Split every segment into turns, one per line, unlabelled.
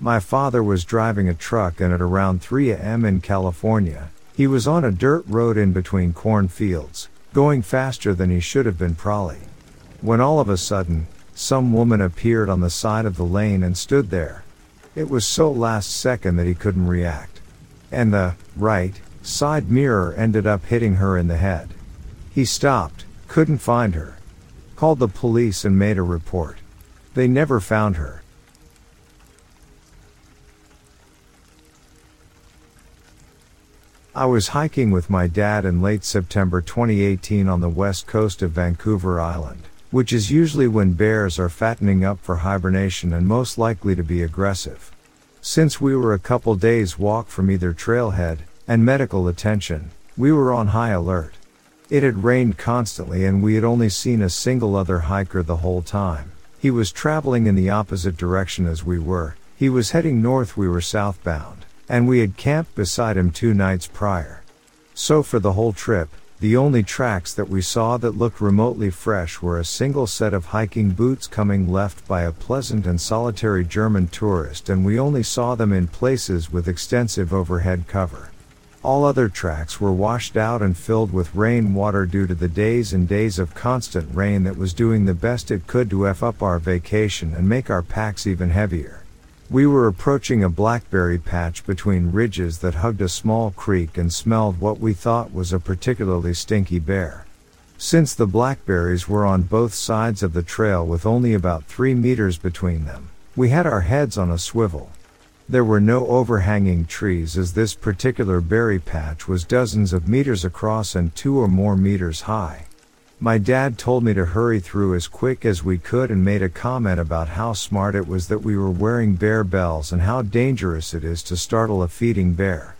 My father was driving a truck and at around 3 a.m. in California, he was on a dirt road in between cornfields, going faster than he should have been probably. When all of a sudden, some woman appeared on the side of the lane and stood there. It was so last second that he couldn't react. And the right side mirror ended up hitting her in the head. He stopped, couldn't find her. Called the police and made a report. They never found her. I was hiking with my dad in late September 2018 on the west coast of Vancouver Island, which is usually when bears are fattening up for hibernation and most likely to be aggressive. Since we were a couple days walk from either trailhead and medical attention, we were on high alert. It had rained constantly and we had only seen a single other hiker the whole time. He was traveling in the opposite direction as we were, he was heading north, we were southbound. And we had camped beside him two nights prior. So for the whole trip, the only tracks that we saw that looked remotely fresh were a single set of hiking boots coming left by a pleasant and solitary German tourist and we only saw them in places with extensive overhead cover. All other tracks were washed out and filled with rain water due to the days and days of constant rain that was doing the best it could to F up our vacation and make our packs even heavier. We were approaching a blackberry patch between ridges that hugged a small creek and smelled what we thought was a particularly stinky bear. Since the blackberries were on both sides of the trail with only about three meters between them, we had our heads on a swivel. There were no overhanging trees as this particular berry patch was dozens of meters across and two or more meters high. My dad told me to hurry through as quick as we could and made a comment about how smart it was that we were wearing bear bells and how dangerous it is to startle a feeding bear.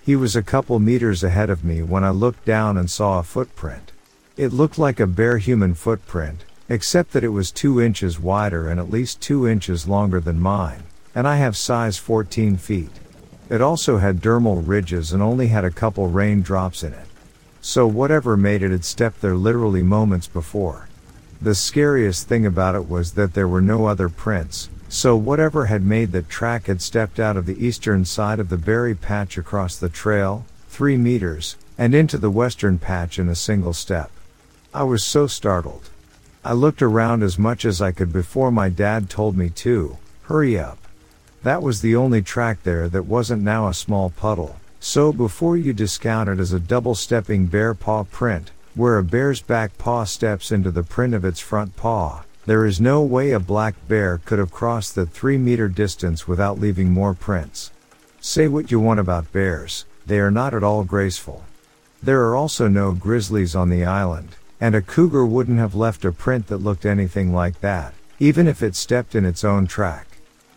He was a couple meters ahead of me when I looked down and saw a footprint. It looked like a bare human footprint, except that it was two inches wider and at least two inches longer than mine, and I have size 14 feet. It also had dermal ridges and only had a couple raindrops in it. So whatever made it had stepped there literally moments before. The scariest thing about it was that there were no other prints, so whatever had made that track had stepped out of the eastern side of the berry patch across the trail, three meters, and into the western patch in a single step. I was so startled. I looked around as much as I could before my dad told me to, hurry up. That was the only track there that wasn't now a small puddle. So before you discount it as a double stepping bear paw print, where a bear's back paw steps into the print of its front paw, there is no way a black bear could have crossed the 3 meter distance without leaving more prints. Say what you want about bears, they are not at all graceful. There are also no grizzlies on the island, and a cougar wouldn't have left a print that looked anything like that, even if it stepped in its own track.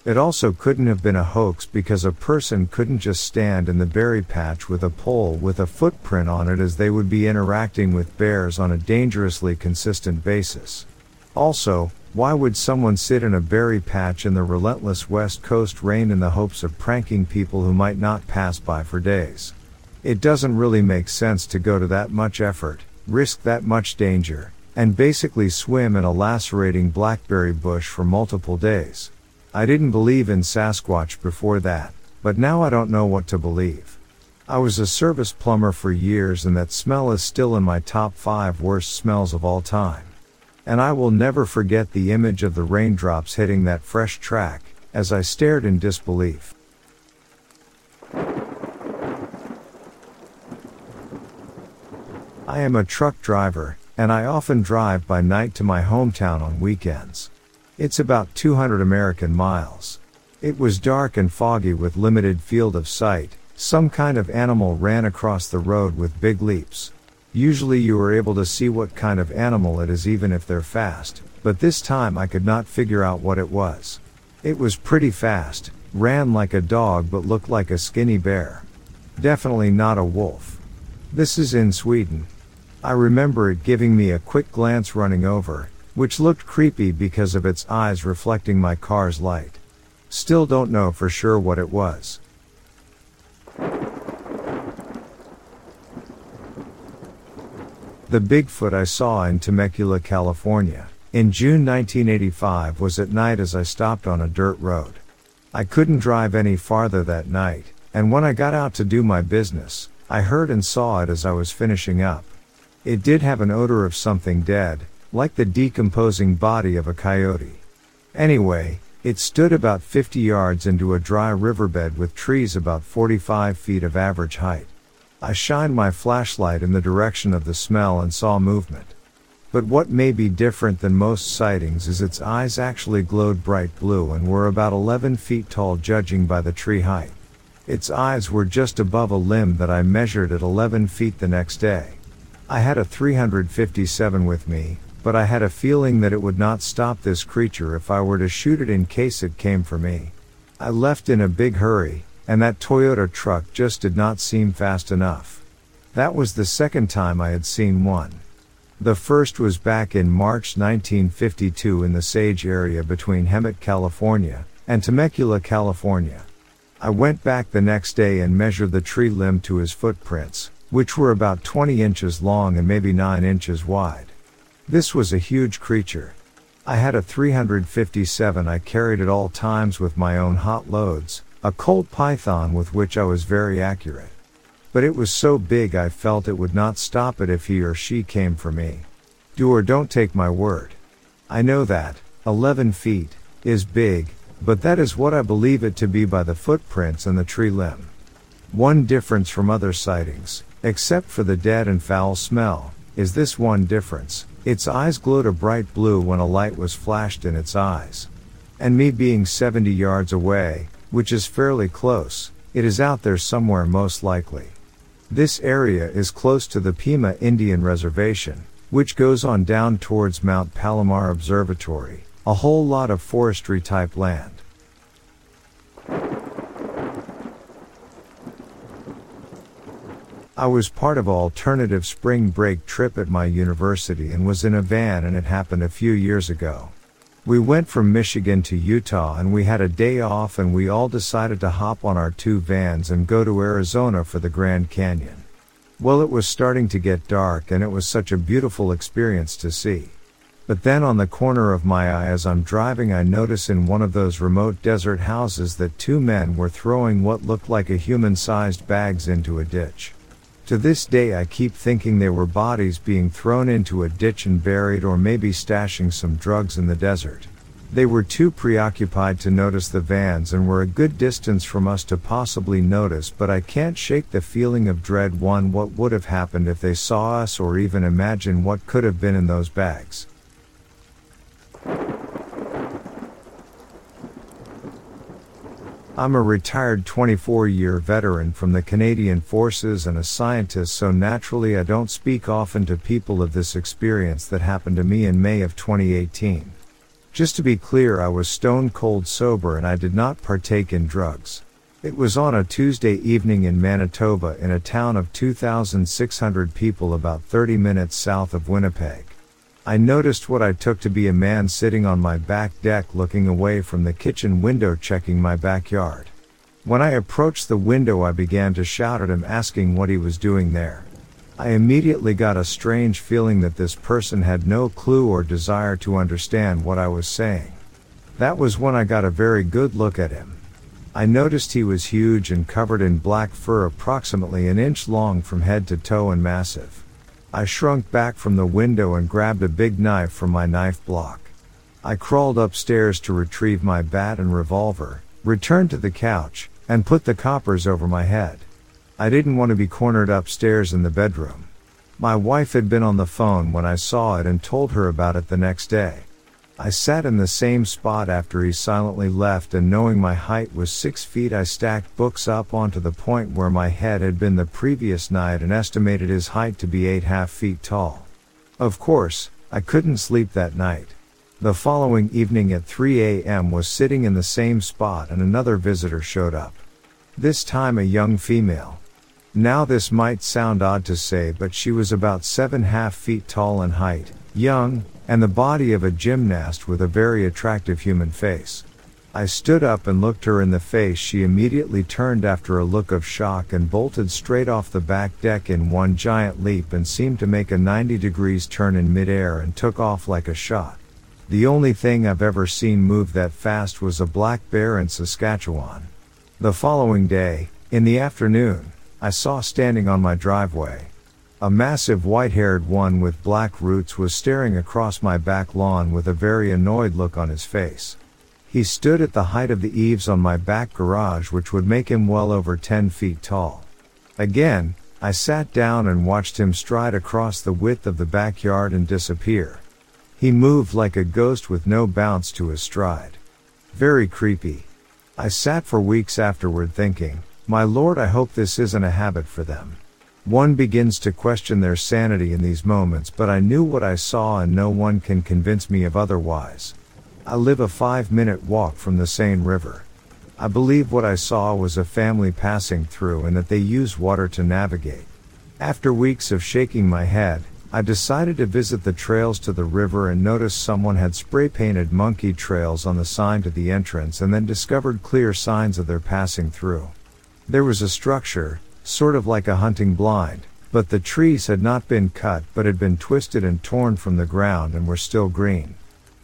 It also couldn't have been a hoax because a person couldn't just stand in the berry patch with a pole with a footprint on it as they would be interacting with bears on a dangerously consistent basis. Also, why would someone sit in a berry patch in the relentless west coast rain in the hopes of pranking people who might not pass by for days? It doesn't really make sense to go to that much effort, risk that much danger, and basically swim in a lacerating blackberry bush for multiple days. I didn't believe in Sasquatch before that, but now I don't know what to believe. I was a service plumber for years and that smell is still in my top 5 worst smells of all time. And I will never forget the image of the raindrops hitting that fresh track, as I stared in disbelief. I am a truck driver, and I often drive by night to my hometown on weekends. It's about 200 American miles. It was dark and foggy with limited field of sight. Some kind of animal ran across the road with big leaps. Usually you are able to see what kind of animal it is even if they're fast, but this time I could not figure out what it was. It was pretty fast, ran like a dog but looked like a skinny bear. Definitely not a wolf. This is in Sweden. I remember it giving me a quick glance running over, which looked creepy because of its eyes reflecting my car's light. Still don't know for sure what it was. The Bigfoot I saw in Temecula, California, in June 1985 was at night as I stopped on a dirt road. I couldn't drive any farther that night, and when I got out to do my business, I heard and saw it as I was finishing up. It did have an odor of something dead, like the decomposing body of a coyote. Anyway, it stood about 50 yards into a dry riverbed with trees about 45 feet of average height. I shined my flashlight in the direction of the smell and saw movement. But what may be different than most sightings is its eyes actually glowed bright blue and were about 11 feet tall judging by the tree height. Its eyes were just above a limb that I measured at 11 feet the next day. I had a 357 with me, but I had a feeling that it would not stop this creature if I were to shoot it in case it came for me. I left in a big hurry, and that Toyota truck just did not seem fast enough. That was the second time I had seen one. The first was back in March 1952 in the Sage area between Hemet, California, and Temecula, California. I went back the next day and measured the tree limb to his footprints, which were about 20 inches long and maybe 9 inches wide. This was a huge creature. I had a 357 I carried at all times with my own hot loads, a Colt Python with which I was very accurate. But it was so big I felt it would not stop it if he or she came for me. Do or don't take my word. I know that, 11 feet, is big, but that is what I believe it to be by the footprints and the tree limb. One difference from other sightings, except for the dead and foul smell, is this one difference. Its eyes glowed a bright blue when a light was flashed in its eyes. And me being 70 yards away, which is fairly close, it is out there somewhere most likely. This area is close to the Pima Indian Reservation, which goes on down towards Mount Palomar Observatory, a whole lot of forestry type land. I was part of an alternative spring break trip at my university and was in a van and it happened a few years ago. We went from Michigan to Utah and we had a day off and we all decided to hop on our two vans and go to Arizona for the Grand Canyon. Well, it was starting to get dark and it was such a beautiful experience to see. But then on the corner of my eye as I'm driving I notice in one of those remote desert houses that two men were throwing what looked like a human-sized bags into a ditch. To this day I keep thinking they were bodies being thrown into a ditch and buried or maybe stashing some drugs in the desert. They were too preoccupied to notice the vans and were a good distance from us to possibly notice but I can't shake the feeling of dread one what would have happened if they saw us or even imagine what could have been in those bags. I'm a retired 24 year veteran from the Canadian Forces and a scientist, so naturally I don't speak often to people of this experience that happened to me in May of 2018. Just to be clear, I was stone cold sober and I did not partake in drugs. It was on a Tuesday evening in Manitoba in a town of 2,600 people about 30 minutes south of Winnipeg. I noticed what I took to be a man sitting on my back deck looking away from the kitchen window checking my backyard. When I approached the window I began to shout at him asking what he was doing there. I immediately got a strange feeling that this person had no clue or desire to understand what I was saying. That was when I got a very good look at him. I noticed he was huge and covered in black fur approximately an inch long from head to toe and massive. I shrunk back from the window and grabbed a big knife from my knife block. I crawled upstairs to retrieve my bat and revolver, returned to the couch, and put the coppers over my head. I didn't want to be cornered upstairs in the bedroom. My wife had been on the phone when I saw it and told her about it the next day. I sat in the same spot after he silently left and knowing my height was six feet I stacked books up onto the point where my head had been the previous night and estimated his height to be eight half feet tall. Of course, I couldn't sleep that night. The following evening at 3 a.m. was sitting in the same spot and another visitor showed up. This time a young female. Now this might sound odd to say but she was about seven half feet tall in height, young, and the body of a gymnast with a very attractive human face. I stood up and looked her in the face. She immediately turned after a look of shock and bolted straight off the back deck in one giant leap and seemed to make a 90 degrees turn in midair and took off like a shot. The only thing I've ever seen move that fast was a black bear in Saskatchewan. The following day, in the afternoon, I saw standing on my driveway, a massive white-haired one with black roots was staring across my back lawn with a very annoyed look on his face. He stood at the height of the eaves on my back garage which would make him well over 10 feet tall. Again, I sat down and watched him stride across the width of the backyard and disappear. He moved like a ghost with no bounce to his stride. Very creepy. I sat for weeks afterward thinking, my lord I hope this isn't a habit for them. One begins to question their sanity in these moments, but I knew what I saw and no one can convince me of otherwise. I live a five minute walk from the Seine River. I believe what I saw was a family passing through and that they use water to navigate. After weeks of shaking my head, I decided to visit the trails to the river and noticed someone had spray painted monkey trails on the sign to the entrance and then discovered clear signs of their passing through. There was a structure, sort of like a hunting blind, but the trees had not been cut but had been twisted and torn from the ground and were still green.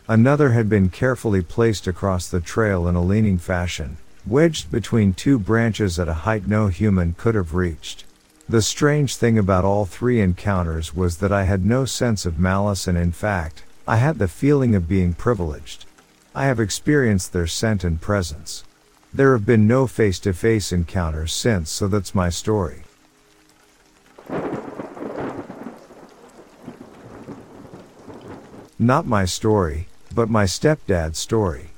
Another had been carefully placed across the trail in a leaning fashion, wedged between two branches at a height no human could have reached. The strange thing about all three encounters was that I had no sense of malice and in fact, I had the feeling of being privileged. I have experienced their scent and presence. There have been no face to face encounters since, so that's my story. Not my story, but my stepdad's story.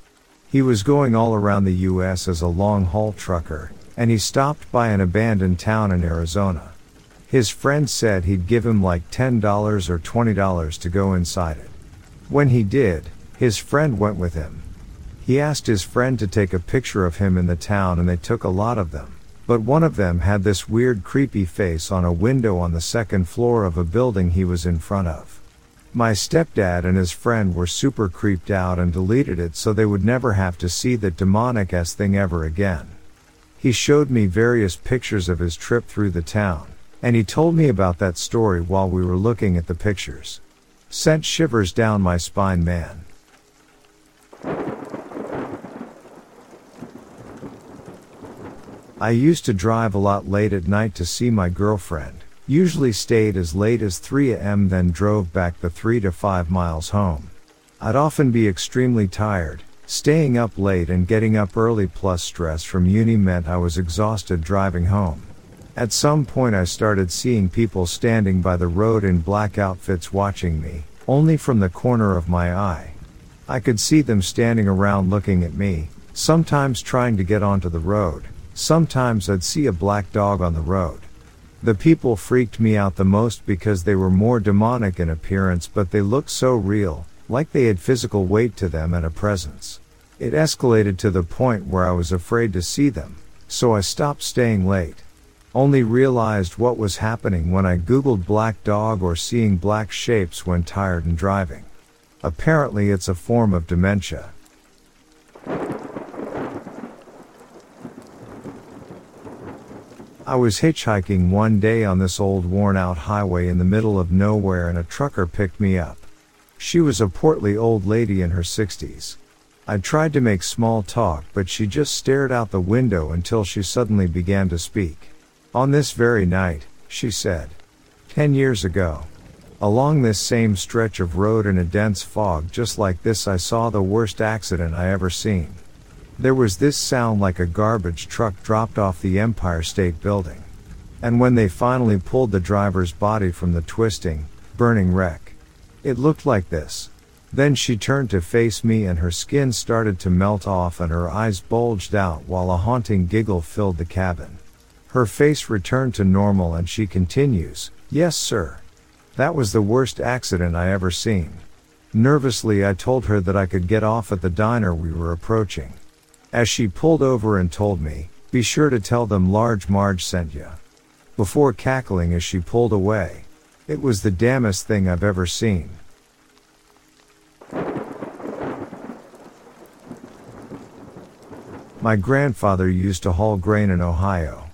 He was going all around the US as a long haul trucker, and he stopped by an abandoned town in Arizona. His friend said he'd give him like $10 or $20 to go inside it. When he did, his friend went with him. He asked his friend to take a picture of him in the town and they took a lot of them. But one of them had this weird creepy face on a window on the second floor of a building he was in front of. My stepdad and his friend were super creeped out and deleted it so they would never have to see that demonic ass thing ever again. He showed me various pictures of his trip through the town, and he told me about that story while we were looking at the pictures. Sent shivers down my spine, man. I used to drive a lot late at night to see my girlfriend, usually stayed as late as 3 am then drove back the 3 to 5 miles home. I'd often be extremely tired, Staying up late and getting up early plus stress from uni meant I was exhausted driving home. At some point I started seeing people standing by the road in black outfits watching me, only from the corner of my eye. I could see them standing around looking at me, sometimes trying to get onto the road, sometimes I'd see a black dog on the road. The people freaked me out the most because they were more demonic in appearance but they looked so real, like they had physical weight to them and a presence. It escalated to the point where I was afraid to see them, so I stopped staying late. Only realized what was happening when I googled black dog or seeing black shapes when tired and driving. Apparently it's a form of dementia. I was hitchhiking one day on this old worn out highway in the middle of nowhere and a trucker picked me up. She was a portly old lady in her 60s. I tried to make small talk, but she just stared out the window until she suddenly began to speak. On this very night, she said. Ten years ago. Along this same stretch of road in a dense fog just like this I saw the worst accident I ever seen. There was this sound like a garbage truck dropped off the Empire State Building. And when they finally pulled the driver's body from the twisting, burning wreck, it looked like this. Then she turned to face me and her skin started to melt off and her eyes bulged out while a haunting giggle filled the cabin. Her face returned to normal and she continues, Yes, sir. That was the worst accident I ever seen. Nervously, I told her that I could get off at the diner we were approaching. As she pulled over and told me, Be sure to tell them Large Marge sent you. Before cackling as she pulled away, it was the damnest thing I've ever seen. My grandfather used to haul grain in Ohio.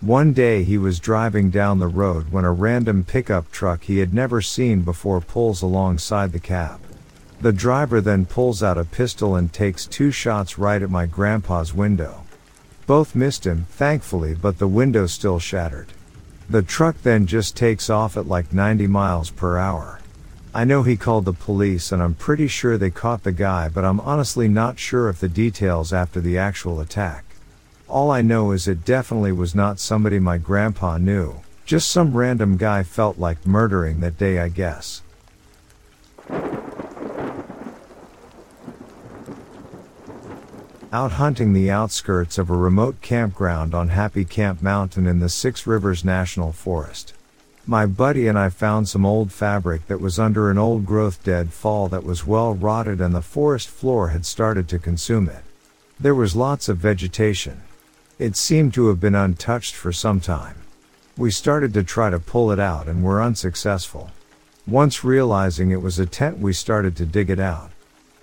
One day he was driving down the road when a random pickup truck he had never seen before pulls alongside the cab. The driver then pulls out a pistol and takes two shots right at my grandpa's window. Both missed him, thankfully, but the window still shattered. The truck then just takes off at like 90 miles per hour. I know he called the police and I'm pretty sure they caught the guy, but I'm honestly not sure of the details after the actual attack. All I know is it definitely was not somebody my grandpa knew, just some random guy felt like murdering that day, I guess. Out hunting the outskirts of a remote campground on Happy Camp Mountain in the Six Rivers National Forest. My buddy and I found some old fabric that was under an old growth dead fall that was well rotted and the forest floor had started to consume it. There was lots of vegetation. It seemed to have been untouched for some time. We started to try to pull it out and were unsuccessful. Once realizing it was a tent, we started to dig it out.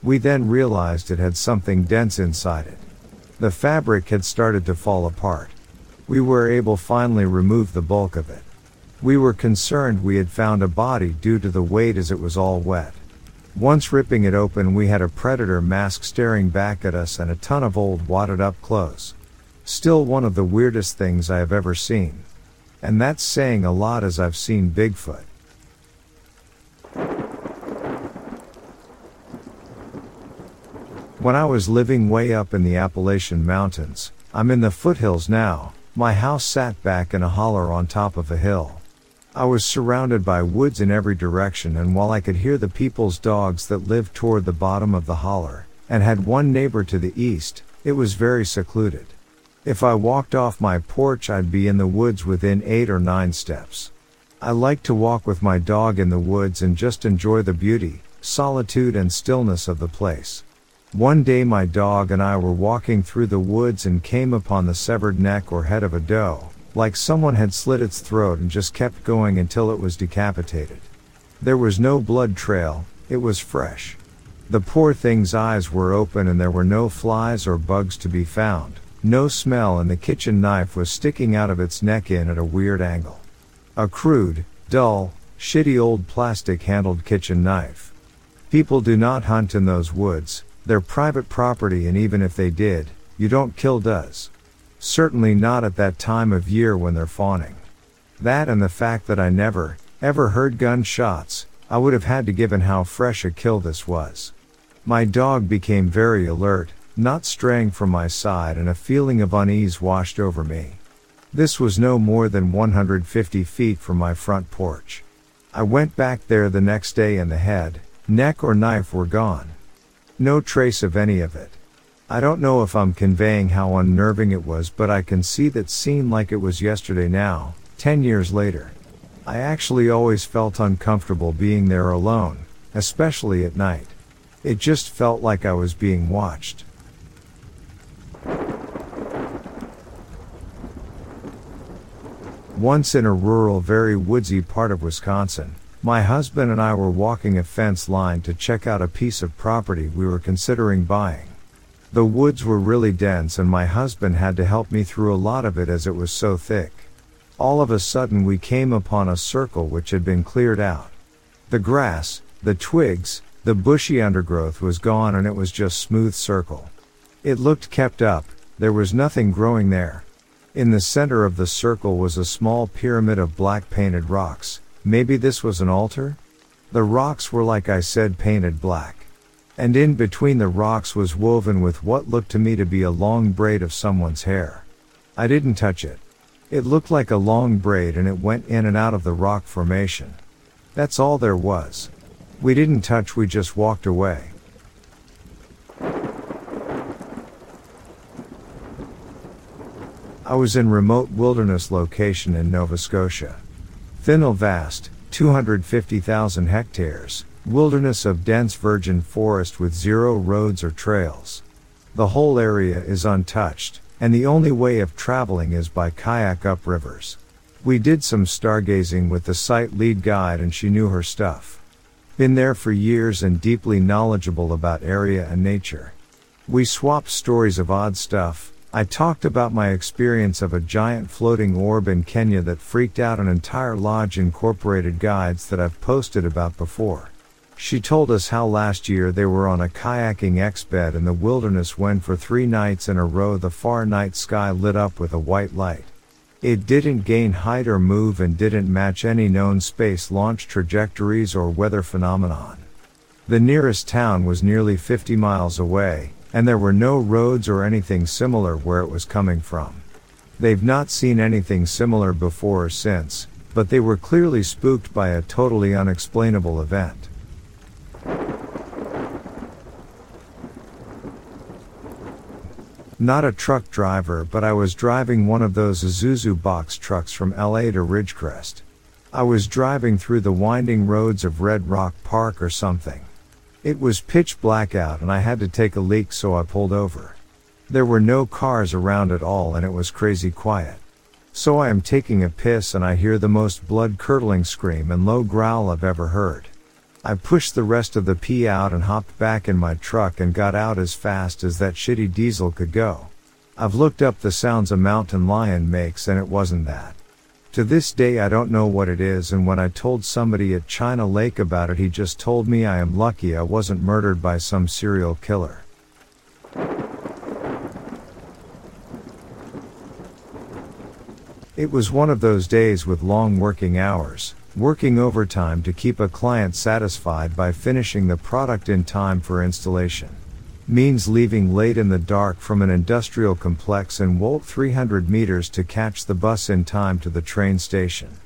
We then realized it had something dense inside it. The fabric had started to fall apart. We were able finally remove the bulk of it. We were concerned we had found a body due to the weight as it was all wet. Once ripping it open, we had a predator mask staring back at us and a ton of old wadded up clothes. Still one of the weirdest things I have ever seen. And that's saying a lot as I've seen Bigfoot. When I was living way up in the Appalachian Mountains, I'm in the foothills now, my house sat back in a holler on top of a hill. I was surrounded by woods in every direction and while I could hear the people's dogs that lived toward the bottom of the holler, and had one neighbor to the east, it was very secluded. If I walked off my porch I'd be in the woods within 8 or 9 steps. I like to walk with my dog in the woods and just enjoy the beauty, solitude and stillness of the place. One day my dog and I were walking through the woods and came upon the severed neck or head of a doe like someone had slit its throat and just kept going until it was decapitated. There was no blood trail, it was fresh. The poor thing's eyes were open and there were no flies or bugs to be found, no smell and the kitchen knife was sticking out of its neck in at a weird angle. A crude, dull, shitty old plastic handled kitchen knife. People do not hunt in those woods, they're private property and even if they did, you don't kill does. Certainly not at that time of year when they're fawning. That and the fact that I never, ever heard gunshots, I would have had to given how fresh a kill this was. My dog became very alert, not straying from my side and a feeling of unease washed over me. This was no more than 150 feet from my front porch. I went back there the next day and the head, neck or knife were gone. No trace of any of it. I don't know if I'm conveying how unnerving it was, but I can see that scene like it was yesterday now, 10 years later. I actually always felt uncomfortable being there alone, especially at night. It just felt like I was being watched. Once in a rural, very woodsy part of Wisconsin, my husband and I were walking a fence line to check out a piece of property we were considering buying. The woods were really dense and my husband had to help me through a lot of it as it was so thick. All of a sudden we came upon a circle which had been cleared out. The grass, the twigs, the bushy undergrowth was gone and it was just smooth circle. It looked kept up, there was nothing growing there. In the center of the circle was a small pyramid of black painted rocks. Maybe this was an altar? The rocks were like I said painted black. And in between the rocks was woven with what looked to me to be a long braid of someone's hair. I didn't touch it. It looked like a long braid and it went in and out of the rock formation. That's all there was. We didn't touch, we just walked away. I was in remote wilderness location in Nova Scotia. Thin vast, 250,000 hectares, Wilderness of dense virgin forest with zero roads or trails. The whole area is untouched, and the only way of traveling is by kayak up rivers. We did some stargazing with the site lead guide and she knew her stuff. Been there for years and deeply knowledgeable about area and nature. We swapped stories of odd stuff. I talked about my experience of a giant floating orb in Kenya that freaked out an entire lodge incorporated guides that I've posted about before. She told us how last year they were on a kayaking X-bed in the wilderness when for three nights in a row the far night sky lit up with a white light. It didn't gain height or move and didn't match any known space launch trajectories or weather phenomenon. The nearest town was nearly 50 miles away, and there were no roads or anything similar where it was coming from. They've not seen anything similar before or since, but they were clearly spooked by a totally unexplainable event. Not a truck driver, but I was driving one of those Isuzu box trucks from LA to Ridgecrest. I was driving through the winding roads of Red Rock Park or something. It was pitch black out and I had to take a leak so I pulled over. There were no cars around at all and it was crazy quiet. So I am taking a piss and I hear the most blood curdling scream and low growl I've ever heard. I pushed the rest of the pee out and hopped back in my truck and got out as fast as that shitty diesel could go. I've looked up the sounds a mountain lion makes and it wasn't that. To this day I don't know what it is and when I told somebody at China Lake about it he just told me I am lucky I wasn't murdered by some serial killer. It was one of those days with long working hours, working overtime to keep a client satisfied by finishing the product in time for installation. Means leaving late in the dark from an industrial complex and walk 300 meters to catch the bus in time to the train station.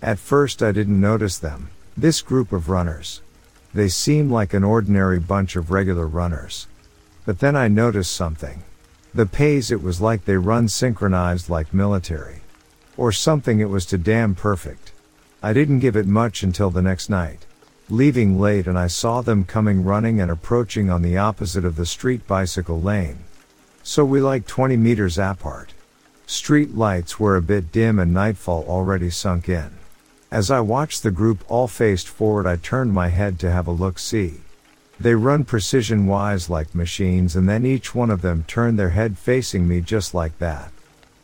At first I didn't notice them, this group of runners. They seemed like an ordinary bunch of regular runners. But then I noticed something. The pace it was like they run synchronized like military. Or something it was too damn perfect. I didn't give it much until the next night. Leaving late and I saw them coming running and approaching on the opposite of the street bicycle lane. So we like 20 meters apart. Street lights were a bit dim and nightfall already sunk in. As I watched the group all faced forward I turned my head to have a look see. They run precision wise like machines and then each one of them turned their head facing me just like that.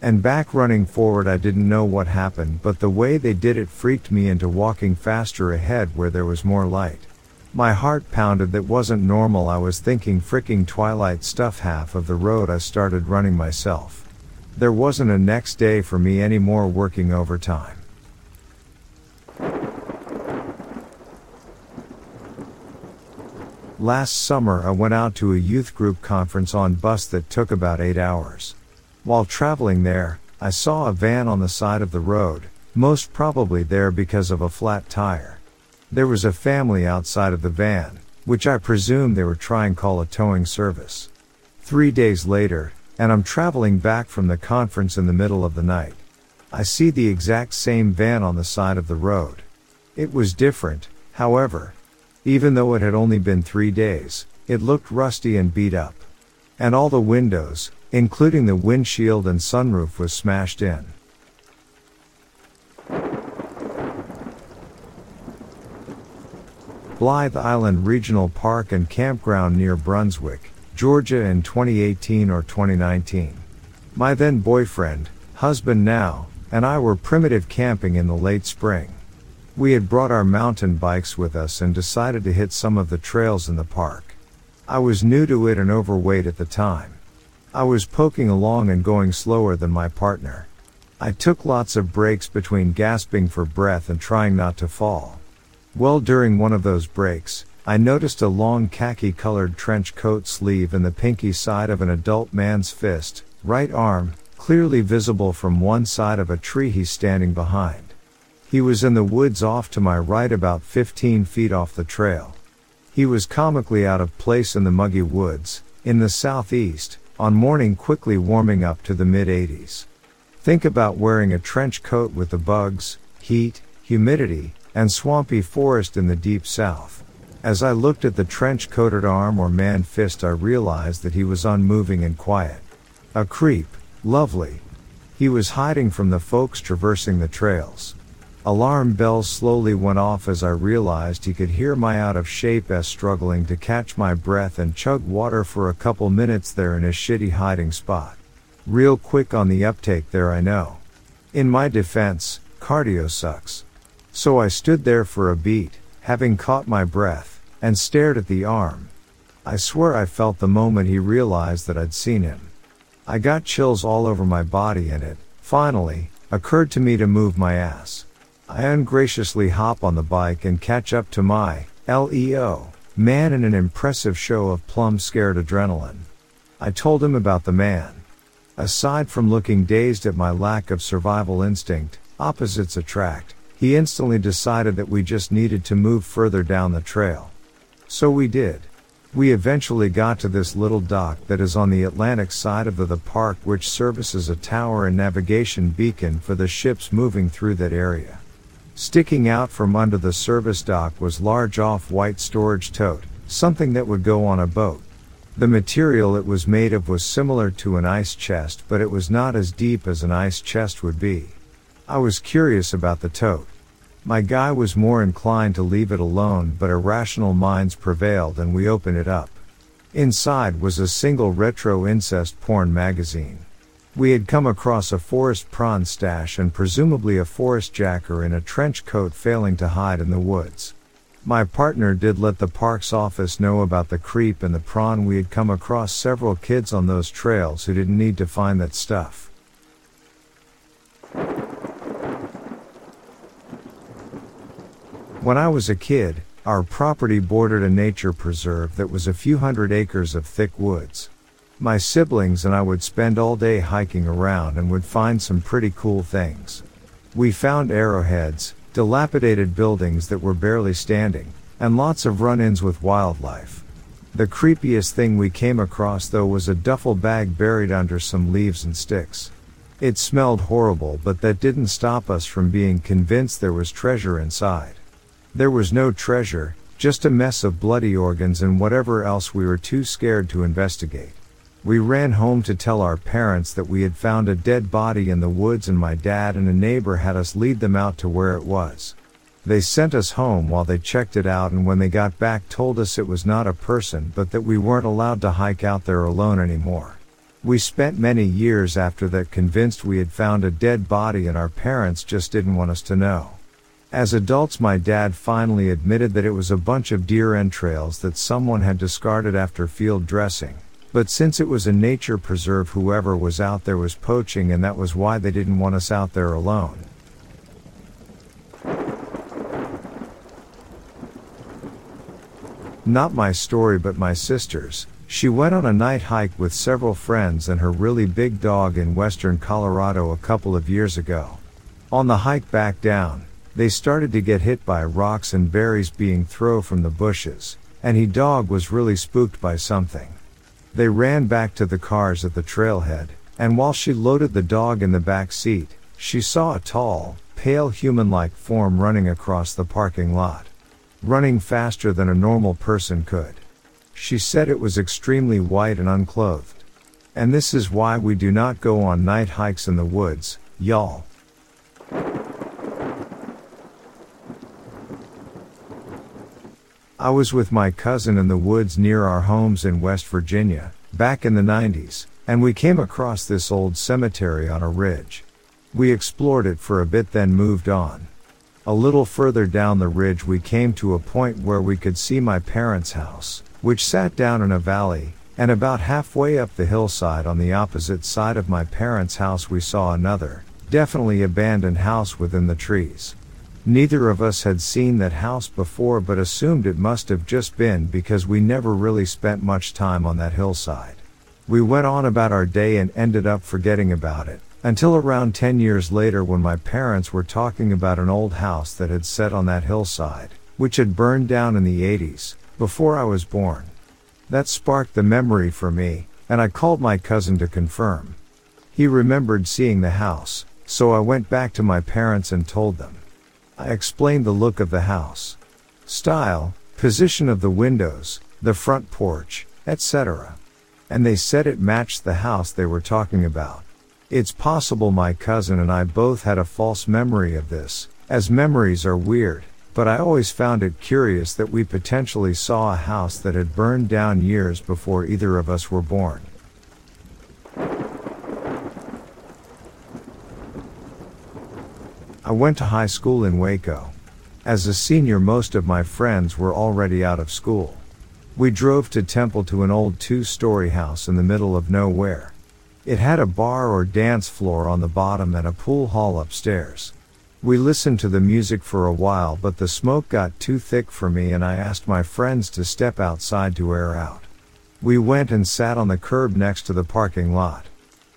And back running forward I didn't know what happened but the way they did it freaked me into walking faster ahead where there was more light. My heart pounded that wasn't normal I was thinking fricking twilight stuff half of the road I started running myself. There wasn't a next day for me anymore working overtime. Last summer I went out to a youth group conference on bus that took about 8 hours. While traveling there, I saw a van on the side of the road, most probably there because of a flat tire. There was a family outside of the van, which I presume they were trying to call a towing service. Three days later, and I'm traveling back from the conference in the middle of the night. I see the exact same van on the side of the road. It was different, however. Even though it had only been three days, it looked rusty and beat up. And all the windows, including the windshield and sunroof was smashed in. Blythe Island Regional Park and Campground near Brunswick, Georgia in 2018 or 2019. My then boyfriend, husband now, and I were primitive camping in the late spring. We had brought our mountain bikes with us and decided to hit some of the trails in the park. I was new to it and overweight at the time. I was poking along and going slower than my partner. I took lots of breaks between gasping for breath and trying not to fall. Well, during one of those breaks, I noticed a long khaki colored trench coat sleeve and the pinky side of an adult man's fist, right arm, clearly visible from one side of a tree he's standing behind. He was in the woods off to my right about 15 feet off the trail. He was comically out of place in the muggy woods, in the southeast, on morning quickly warming up to the mid 80s. Think about wearing a trench coat with the bugs, heat, humidity, and swampy forest in the deep south. As I looked at the trench coated arm or man fist, I realized that he was unmoving and quiet. A creep, lovely. He was hiding from the folks traversing the trails. Alarm bells slowly went off as I realized he could hear my out of shape s struggling to catch my breath and chug water for a couple minutes there in his shitty hiding spot. Real quick on the uptake there I know. In my defense, cardio sucks. So I stood there for a beat, having caught my breath, and stared at the arm. I swear I felt the moment he realized that I'd seen him. I got chills all over my body and it, finally, occurred to me to move my ass. I ungraciously hop on the bike and catch up to my LEO man in an impressive show of plum scared adrenaline. I told him about the man. Aside from looking dazed at my lack of survival instinct, opposites attract, he instantly decided that we just needed to move further down the trail. So we did. We eventually got to this little dock that is on the Atlantic side of the, the park which services a tower and navigation beacon for the ships moving through that area. Sticking out from under the service dock was large off-white storage tote, something that would go on a boat. The material it was made of was similar to an ice chest, but it was not as deep as an ice chest would be. I was curious about the tote. My guy was more inclined to leave it alone, but irrational minds prevailed and we opened it up. Inside was a single retro incest porn magazine. We had come across a forest prawn stash and presumably a forest jacker in a trench coat failing to hide in the woods. My partner did let the park's office know about the creep and the prawn. We had come across several kids on those trails who didn't need to find that stuff. When I was a kid, our property bordered a nature preserve that was a few hundred acres of thick woods. My siblings and I would spend all day hiking around and would find some pretty cool things. We found arrowheads, dilapidated buildings that were barely standing, and lots of run-ins with wildlife. The creepiest thing we came across though was a duffel bag buried under some leaves and sticks. It smelled horrible but that didn't stop us from being convinced there was treasure inside. There was no treasure, just a mess of bloody organs and whatever else we were too scared to investigate. We ran home to tell our parents that we had found a dead body in the woods and my dad and a neighbor had us lead them out to where it was. They sent us home while they checked it out and when they got back told us it was not a person but that we weren't allowed to hike out there alone anymore. We spent many years after that convinced we had found a dead body and our parents just didn't want us to know. As adults, my dad finally admitted that it was a bunch of deer entrails that someone had discarded after field dressing. But since it was a nature preserve, whoever was out there was poaching, and that was why they didn't want us out there alone. Not my story, but my sister's. She went on a night hike with several friends and her really big dog in western Colorado a couple of years ago. On the hike back down, they started to get hit by rocks and berries being thrown from the bushes, and he dog was really spooked by something. They ran back to the cars at the trailhead, and while she loaded the dog in the back seat, she saw a tall, pale human-like form running across the parking lot. Running faster than a normal person could. She said it was extremely white and unclothed. And this is why we do not go on night hikes in the woods, y'all. I was with my cousin in the woods near our homes in West Virginia, back in the 90s, and we came across this old cemetery on a ridge. We explored it for a bit then moved on. A little further down the ridge we came to a point where we could see my parents' house, which sat down in a valley, and about halfway up the hillside on the opposite side of my parents' house we saw another, definitely abandoned house within the trees. Neither of us had seen that house before but assumed it must have just been because we never really spent much time on that hillside. We went on about our day and ended up forgetting about it, until around 10 years later when my parents were talking about an old house that had set on that hillside, which had burned down in the 80s, before I was born. That sparked the memory for me, and I called my cousin to confirm. He remembered seeing the house, so I went back to my parents and told them. I explained the look of the house, style, position of the windows, the front porch, etc. And they said it matched the house they were talking about. It's possible my cousin and I both had a false memory of this, as memories are weird, but I always found it curious that we potentially saw a house that had burned down years before either of us were born. I went to high school in Waco. As a senior, most of my friends were already out of school. We drove to Temple to an old two story house in the middle of nowhere. It had a bar or dance floor on the bottom and a pool hall upstairs. We listened to the music for a while, but the smoke got too thick for me, and I asked my friends to step outside to air out. We went and sat on the curb next to the parking lot.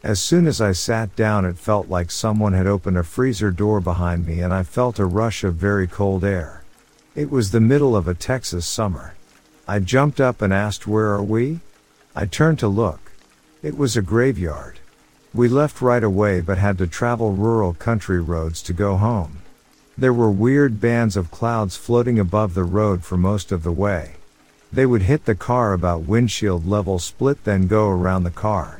As soon as I sat down, it felt like someone had opened a freezer door behind me and I felt a rush of very cold air. It was the middle of a Texas summer. I jumped up and asked, Where are we? I turned to look. It was a graveyard. We left right away but had to travel rural country roads to go home. There were weird bands of clouds floating above the road for most of the way. They would hit the car about windshield level split then go around the car.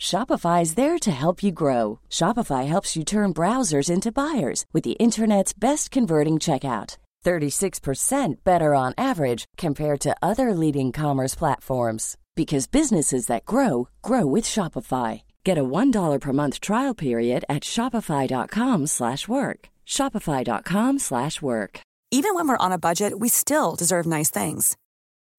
Shopify is there to help you grow. Shopify helps you turn browsers into buyers with the internet's best converting checkout. 36% better on average compared to other leading commerce platforms because businesses that grow grow with Shopify. Get a $1 per month trial period at shopify.com/work. shopify.com/work.
Even when we're on a budget, we still deserve nice things.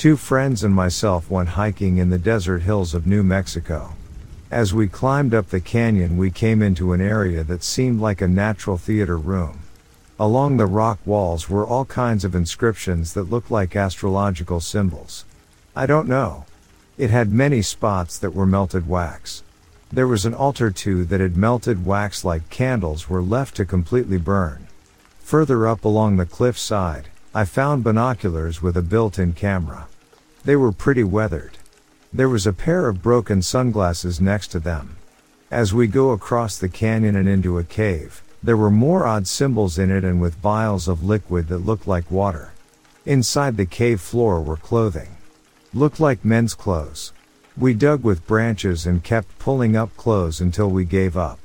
Two friends and myself went hiking in the desert hills of New Mexico. As we climbed up the canyon, we came into an area that seemed like a natural theater room. Along the rock walls were all kinds of inscriptions that looked like astrological symbols. I don't know. It had many spots that were melted wax. There was an altar too that had melted wax like candles were left to completely burn. Further up along the cliff side, I found binoculars with a built-in camera. They were pretty weathered. There was a pair of broken sunglasses next to them. As we go across the canyon and into a cave, there were more odd symbols in it and with vials of liquid that looked like water. Inside the cave floor were clothing. Looked like men's clothes. We dug with branches and kept pulling up clothes until we gave up.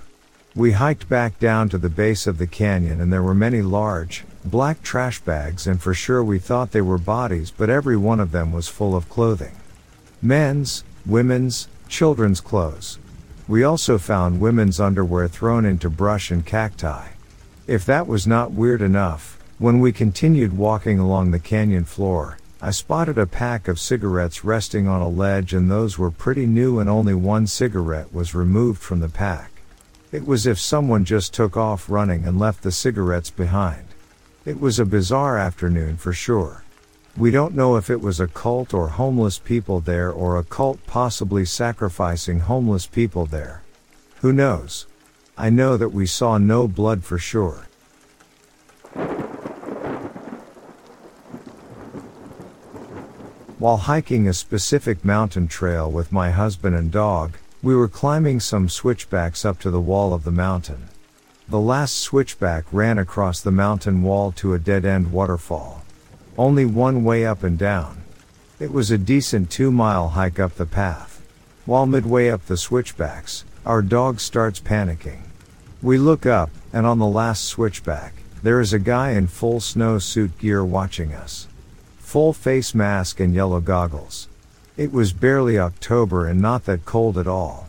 We hiked back down to the base of the canyon and there were many large, black trash bags and for sure we thought they were bodies but every one of them was full of clothing. Men's, women's, children's clothes. We also found women's underwear thrown into brush and cacti. If that was not weird enough, when we continued walking along the canyon floor, I spotted a pack of cigarettes resting on a ledge and those were pretty new and only one cigarette was removed from the pack. It was if someone just took off running and left the cigarettes behind. It was a bizarre afternoon for sure. We don't know if it was a cult or homeless people there or a cult possibly sacrificing homeless people there. Who knows? I know that we saw no blood for sure. While hiking a specific mountain trail with my husband and dog, we were climbing some switchbacks up to the wall of the mountain. The last switchback ran across the mountain wall to a dead end waterfall. Only one way up and down. It was a decent two mile hike up the path. While midway up the switchbacks, our dog starts panicking. We look up, and on the last switchback, there is a guy in full snowsuit gear watching us. Full face mask and yellow goggles. It was barely October and not that cold at all.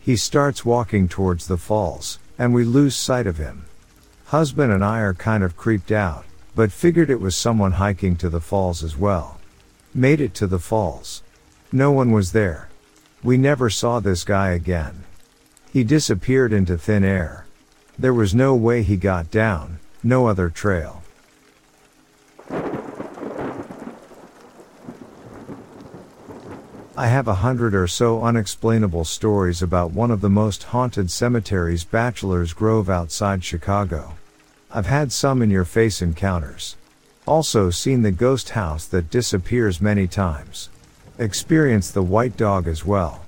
He starts walking towards the falls, and we lose sight of him. Husband and I are kind of creeped out, but figured it was someone hiking to the falls as well. Made it to the falls. No one was there. We never saw this guy again. He disappeared into thin air. There was no way he got down, no other trail. I have a hundred or so unexplainable stories about one of the most haunted cemeteries, Bachelor's Grove outside Chicago. I've had some in your face encounters. Also seen the ghost house that disappears many times. Experienced the white dog as well.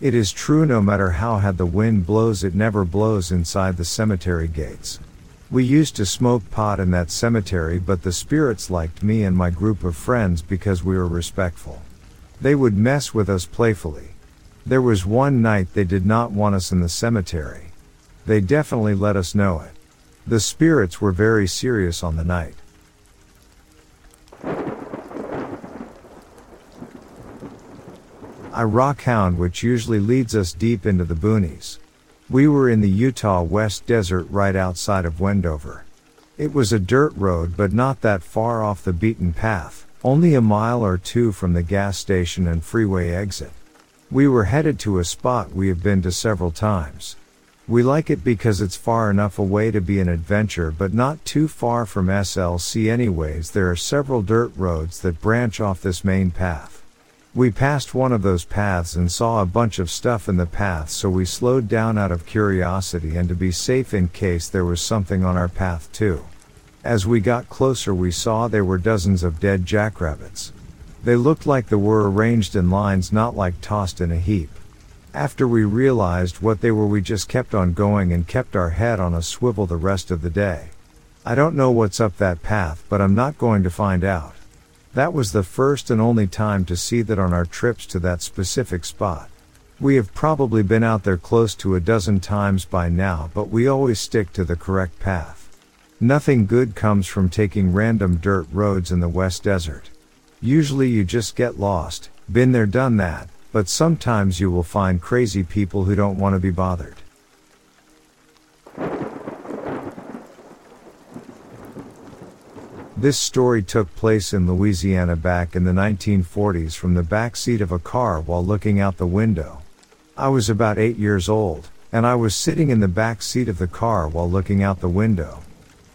It is true no matter how hard the wind blows it never blows inside the cemetery gates. We used to smoke pot in that cemetery but the spirits liked me and my group of friends because we were respectful. They would mess with us playfully. There was one night they did not want us in the cemetery. They definitely let us know it. The spirits were very serious on the night. I rockhound which usually leads us deep into the boonies. We were in the Utah West Desert right outside of Wendover. It was a dirt road but not that far off the beaten path, only a mile or two from the gas station and freeway exit. We were headed to a spot we have been to several times. We like it because it's far enough away to be an adventure but not too far from SLC anyways there are several dirt roads that branch off this main path. We passed one of those paths and saw a bunch of stuff in the path so we slowed down out of curiosity and to be safe in case there was something on our path too. As we got closer we saw there were dozens of dead jackrabbits. They looked like they were arranged in lines not like tossed in a heap. After we realized what they were we just kept on going and kept our head on a swivel the rest of the day. I don't know what's up that path but I'm not going to find out. That was the first and only time to see that on our trips to that specific spot. We have probably been out there close to a dozen times by now, but we always stick to the correct path. Nothing good comes from taking random dirt roads in the West Desert. Usually you just get lost, been there done that, but sometimes you will find crazy people who don't want to be bothered. This story took place in Louisiana back in the 1940s from the back seat of a car while looking out the window. I was about eight years old, and I was sitting in the back seat of the car while looking out the window.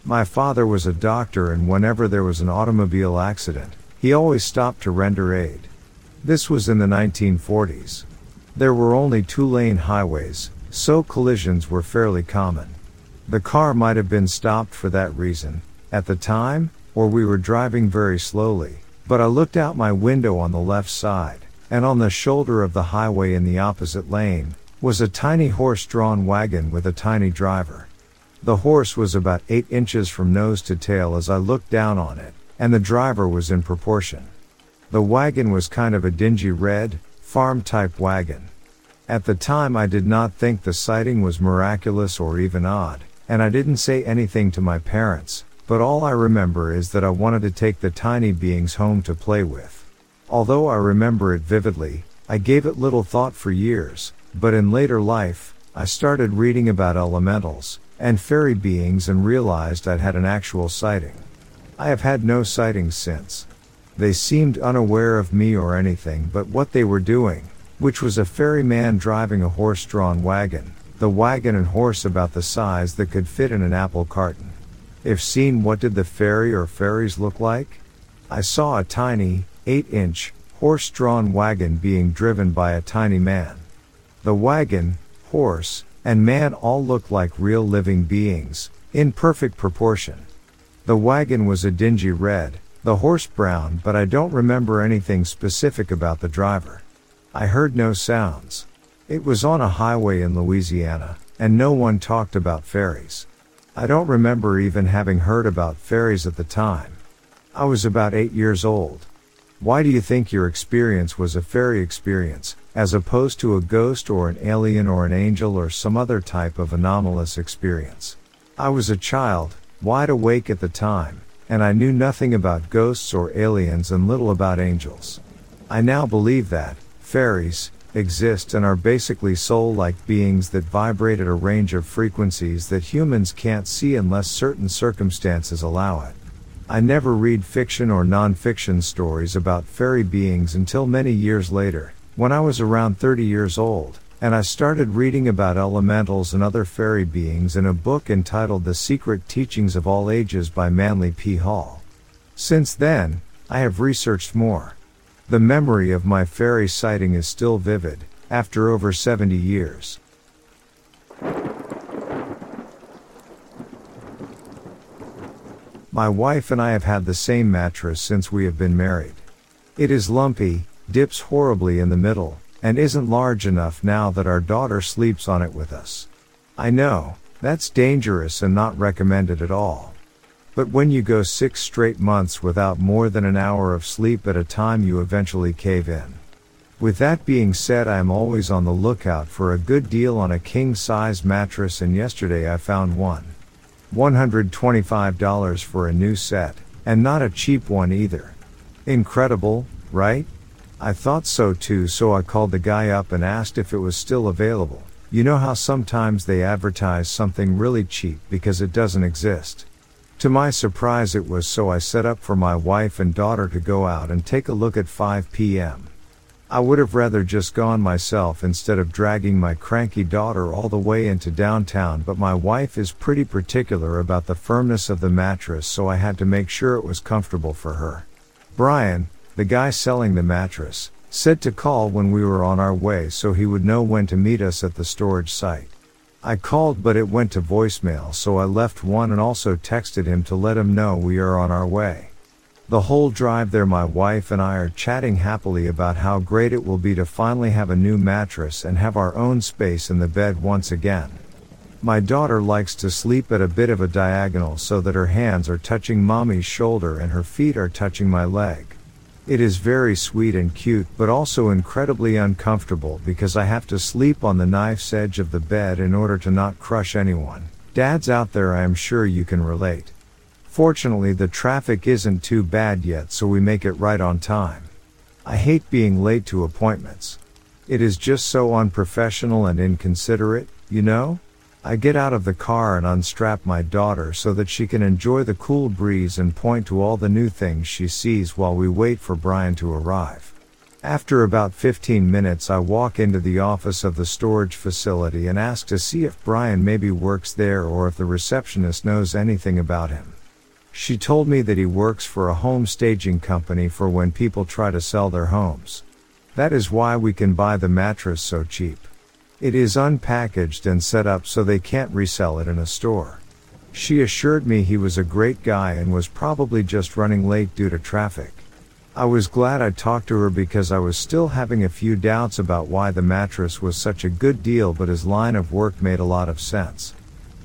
My father was a doctor and whenever there was an automobile accident, he always stopped to render aid. This was in the 1940s. There were only two lane highways, so collisions were fairly common. The car might have been stopped for that reason. At the time, or we were driving very slowly, but I looked out my window on the left side, and on the shoulder of the highway in the opposite lane, was a tiny horse drawn wagon with a tiny driver. The horse was about 8 inches from nose to tail as I looked down on it, and the driver was in proportion. The wagon was kind of a dingy red, farm type wagon. At the time I did not think the sighting was miraculous or even odd, and I didn't say anything to my parents, but all I remember is that I wanted to take the tiny beings home to play with. Although I remember it vividly, I gave it little thought for years, but in later life, I started reading about elementals and fairy beings and realized I'd had an actual sighting. I have had no sightings since. They seemed unaware of me or anything but what they were doing, which was a fairy man driving a horse drawn wagon, the wagon and horse about the size that could fit in an apple carton. If seen, what did the fairy or fairies look like? I saw a tiny, 8 inch, horse drawn wagon being driven by a tiny man. The wagon, horse, and man all looked like real living beings, in perfect proportion. The wagon was a dingy red, the horse brown, but I don't remember anything specific about the driver. I heard no sounds. It was on a highway in Louisiana, and no one talked about fairies. I don't remember even having heard about fairies at the time. I was about eight years old. Why do you think your experience was a fairy experience, as opposed to a ghost or an alien or an angel or some other type of anomalous experience? I was a child, wide awake at the time, and I knew nothing about ghosts or aliens and little about angels. I now believe that, fairies, exist and are basically soul-like beings that vibrate at a range of frequencies that humans can't see unless certain circumstances allow it. I never read fiction or non-fiction stories about fairy beings until many years later, when I was around 30 years old, and I started reading about elementals and other fairy beings in a book entitled The Secret Teachings of All Ages by Manly P. Hall. Since then, I have researched more. The memory of my fairy sighting is still vivid, after over 70 years. My wife and I have had the same mattress since we have been married. It is lumpy, dips horribly in the middle, and isn't large enough now that our daughter sleeps on it with us. I know, that's dangerous and not recommended at all. But when you go six straight months without more than an hour of sleep at a time, you eventually cave in. With that being said, I am always on the lookout for a good deal on a king size mattress, and yesterday I found one. $125 for a new set, and not a cheap one either. Incredible, right? I thought so too, so I called the guy up and asked if it was still available. You know how sometimes they advertise something really cheap because it doesn't exist. To my surprise, it was so I set up for my wife and daughter to go out and take a look at 5 p.m. I would have rather just gone myself instead of dragging my cranky daughter all the way into downtown, but my wife is pretty particular about the firmness of the mattress, so I had to make sure it was comfortable for her. Brian, the guy selling the mattress, said to call when we were on our way so he would know when to meet us at the storage site. I called but it went to voicemail so I left one and also texted him to let him know we are on our way. The whole drive there, my wife and I are chatting happily about how great it will be to finally have a new mattress and have our own space in the bed once again. My daughter likes to sleep at a bit of a diagonal so that her hands are touching mommy's shoulder and her feet are touching my leg. It is very sweet and cute, but also incredibly uncomfortable because I have to sleep on the knife's edge of the bed in order to not crush anyone. Dads out there, I am sure you can relate. Fortunately, the traffic isn't too bad yet, so we make it right on time. I hate being late to appointments. It is just so unprofessional and inconsiderate, you know? I get out of the car and unstrap my daughter so that she can enjoy the cool breeze and point to all the new things she sees while we wait for Brian to arrive. After about 15 minutes, I walk into the office of the storage facility and ask to see if Brian maybe works there or if the receptionist knows anything about him. She told me that he works for a home staging company for when people try to sell their homes. That is why we can buy the mattress so cheap. It is unpackaged and set up so they can't resell it in a store. She assured me he was a great guy and was probably just running late due to traffic. I was glad I talked to her because I was still having a few doubts about why the mattress was such a good deal, but his line of work made a lot of sense.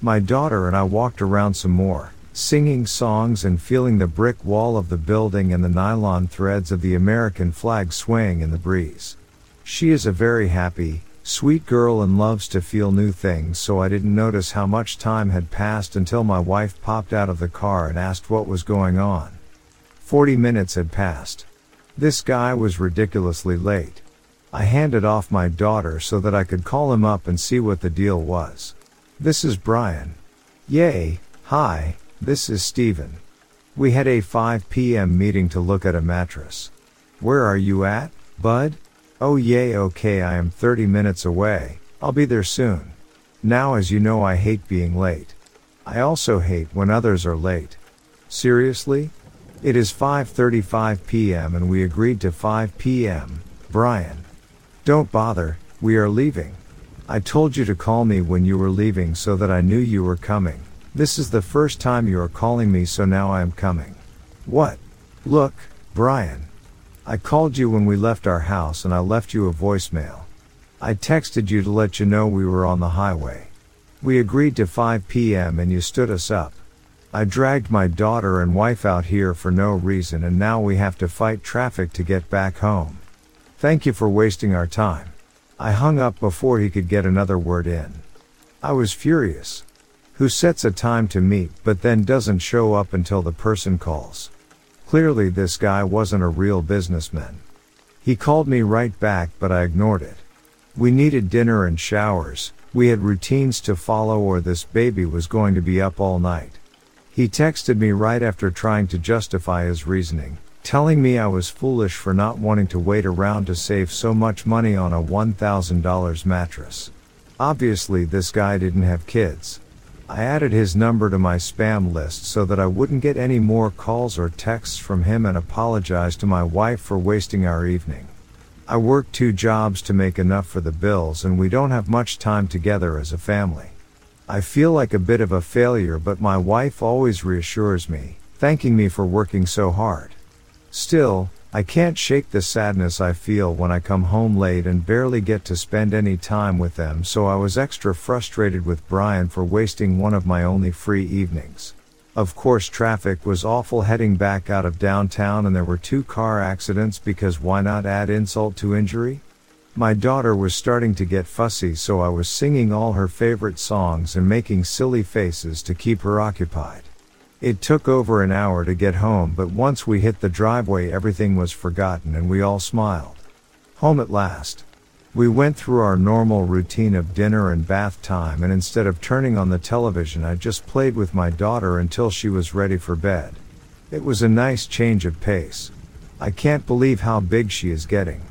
My daughter and I walked around some more singing songs and feeling the brick wall of the building and the nylon threads of the American flag swaying in the breeze. She is a very happy, sweet girl and loves to feel new things, so I didn't notice how much time had passed until my wife popped out of the car and asked what was going on. Forty minutes had passed. This guy was ridiculously late. I handed off my daughter so that I could call him up and see what the deal was. This is Brian. Yay, hi, this is Steven. We had a 5 p.m. meeting to look at a mattress. Where are you at, bud? Oh yay okay I am 30 minutes away, I'll be there soon. Now as you know I hate being late. I also hate when others are late. Seriously? It is 5:35 p.m. and we agreed to 5 p.m. Brian. Don't bother, we are leaving. I told you to call me when you were leaving so that I knew you were coming. This is the first time you are calling me, so now I am coming. What? Look, Brian. I called you when we left our house and I left you a voicemail. I texted you to let you know we were on the highway. We agreed to 5 p.m. and you stood us up. I dragged my daughter and wife out here for no reason and now we have to fight traffic to get back home. Thank you for wasting our time. I hung up before he could get another word in. I was furious who sets a time to meet but then doesn't show up until the person calls. Clearly this guy wasn't a real businessman. He called me right back but I ignored it. We needed dinner and showers, we had routines to follow or this baby was going to be up all night. He texted me right after trying to justify his reasoning, telling me I was foolish for not wanting to wait around to save so much money on a $1,000 mattress. Obviously this guy didn't have kids. I added his number to my spam list so that I wouldn't get any more calls or texts from him and apologized to my wife for wasting our evening. I work two jobs to make enough for the bills and we don't have much time together as a family. I feel like a bit of a failure but my wife always reassures me, thanking me for working so hard. Still, I can't shake the sadness I feel when I come home late and barely get to spend any time with them, so I was extra frustrated with Brian for wasting one of my only free evenings. Of course, traffic was awful heading back out of downtown, and there were two car accidents because why not add insult to injury? My daughter was starting to get fussy, so I was singing all her favorite songs and making silly faces to keep her occupied. It took over an hour to get home, but once we hit the driveway, everything was forgotten and we all smiled. Home at last. We went through our normal routine of dinner and bath time and instead of turning on the television I just played with my daughter until she was ready for bed. It was a nice change of pace. I can't believe how big she is getting.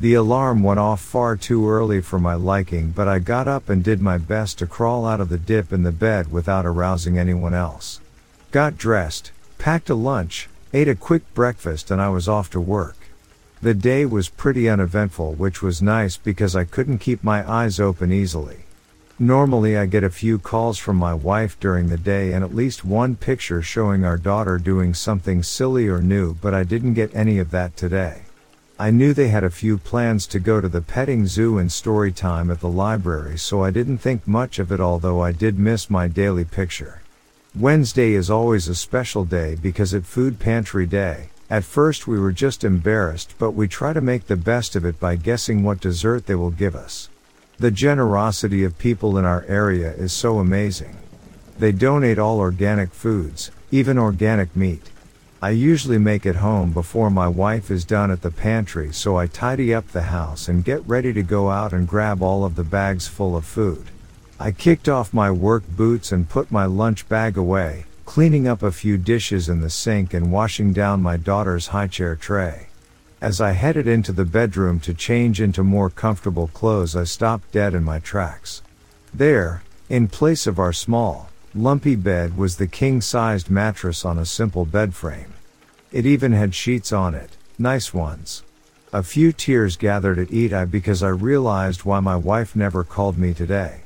The alarm went off far too early for my liking but I got up and did my best to crawl out of the dip in the bed without arousing anyone else. Got dressed, packed a lunch, ate a quick breakfast and I was off to work. The day was pretty uneventful, which was nice because I couldn't keep my eyes open easily. Normally I get a few calls from my wife during the day and at least one picture showing our daughter doing something silly or new, but I didn't get any of that today. I knew they had a few plans to go to the petting zoo and story time at the library, so I didn't think much of it, although I did miss my daily picture. Wednesday is always a special day because it's food pantry day. At first we were just embarrassed, but we try to make the best of it by guessing what dessert they will give us. The generosity of people in our area is so amazing. They donate all organic foods, even organic meat. I usually make it home before my wife is done at the pantry so I tidy up the house and get ready to go out and grab all of the bags full of food. I kicked off my work boots and put my lunch bag away, cleaning up a few dishes in the sink and washing down my daughter's high chair tray. As I headed into the bedroom to change into more comfortable clothes, I stopped dead in my tracks. There, in place of our small, lumpy bed was the king-sized mattress on a simple bed frame. It even had sheets on it, nice ones. A few tears gathered at Edi because I realized why my wife never called me today.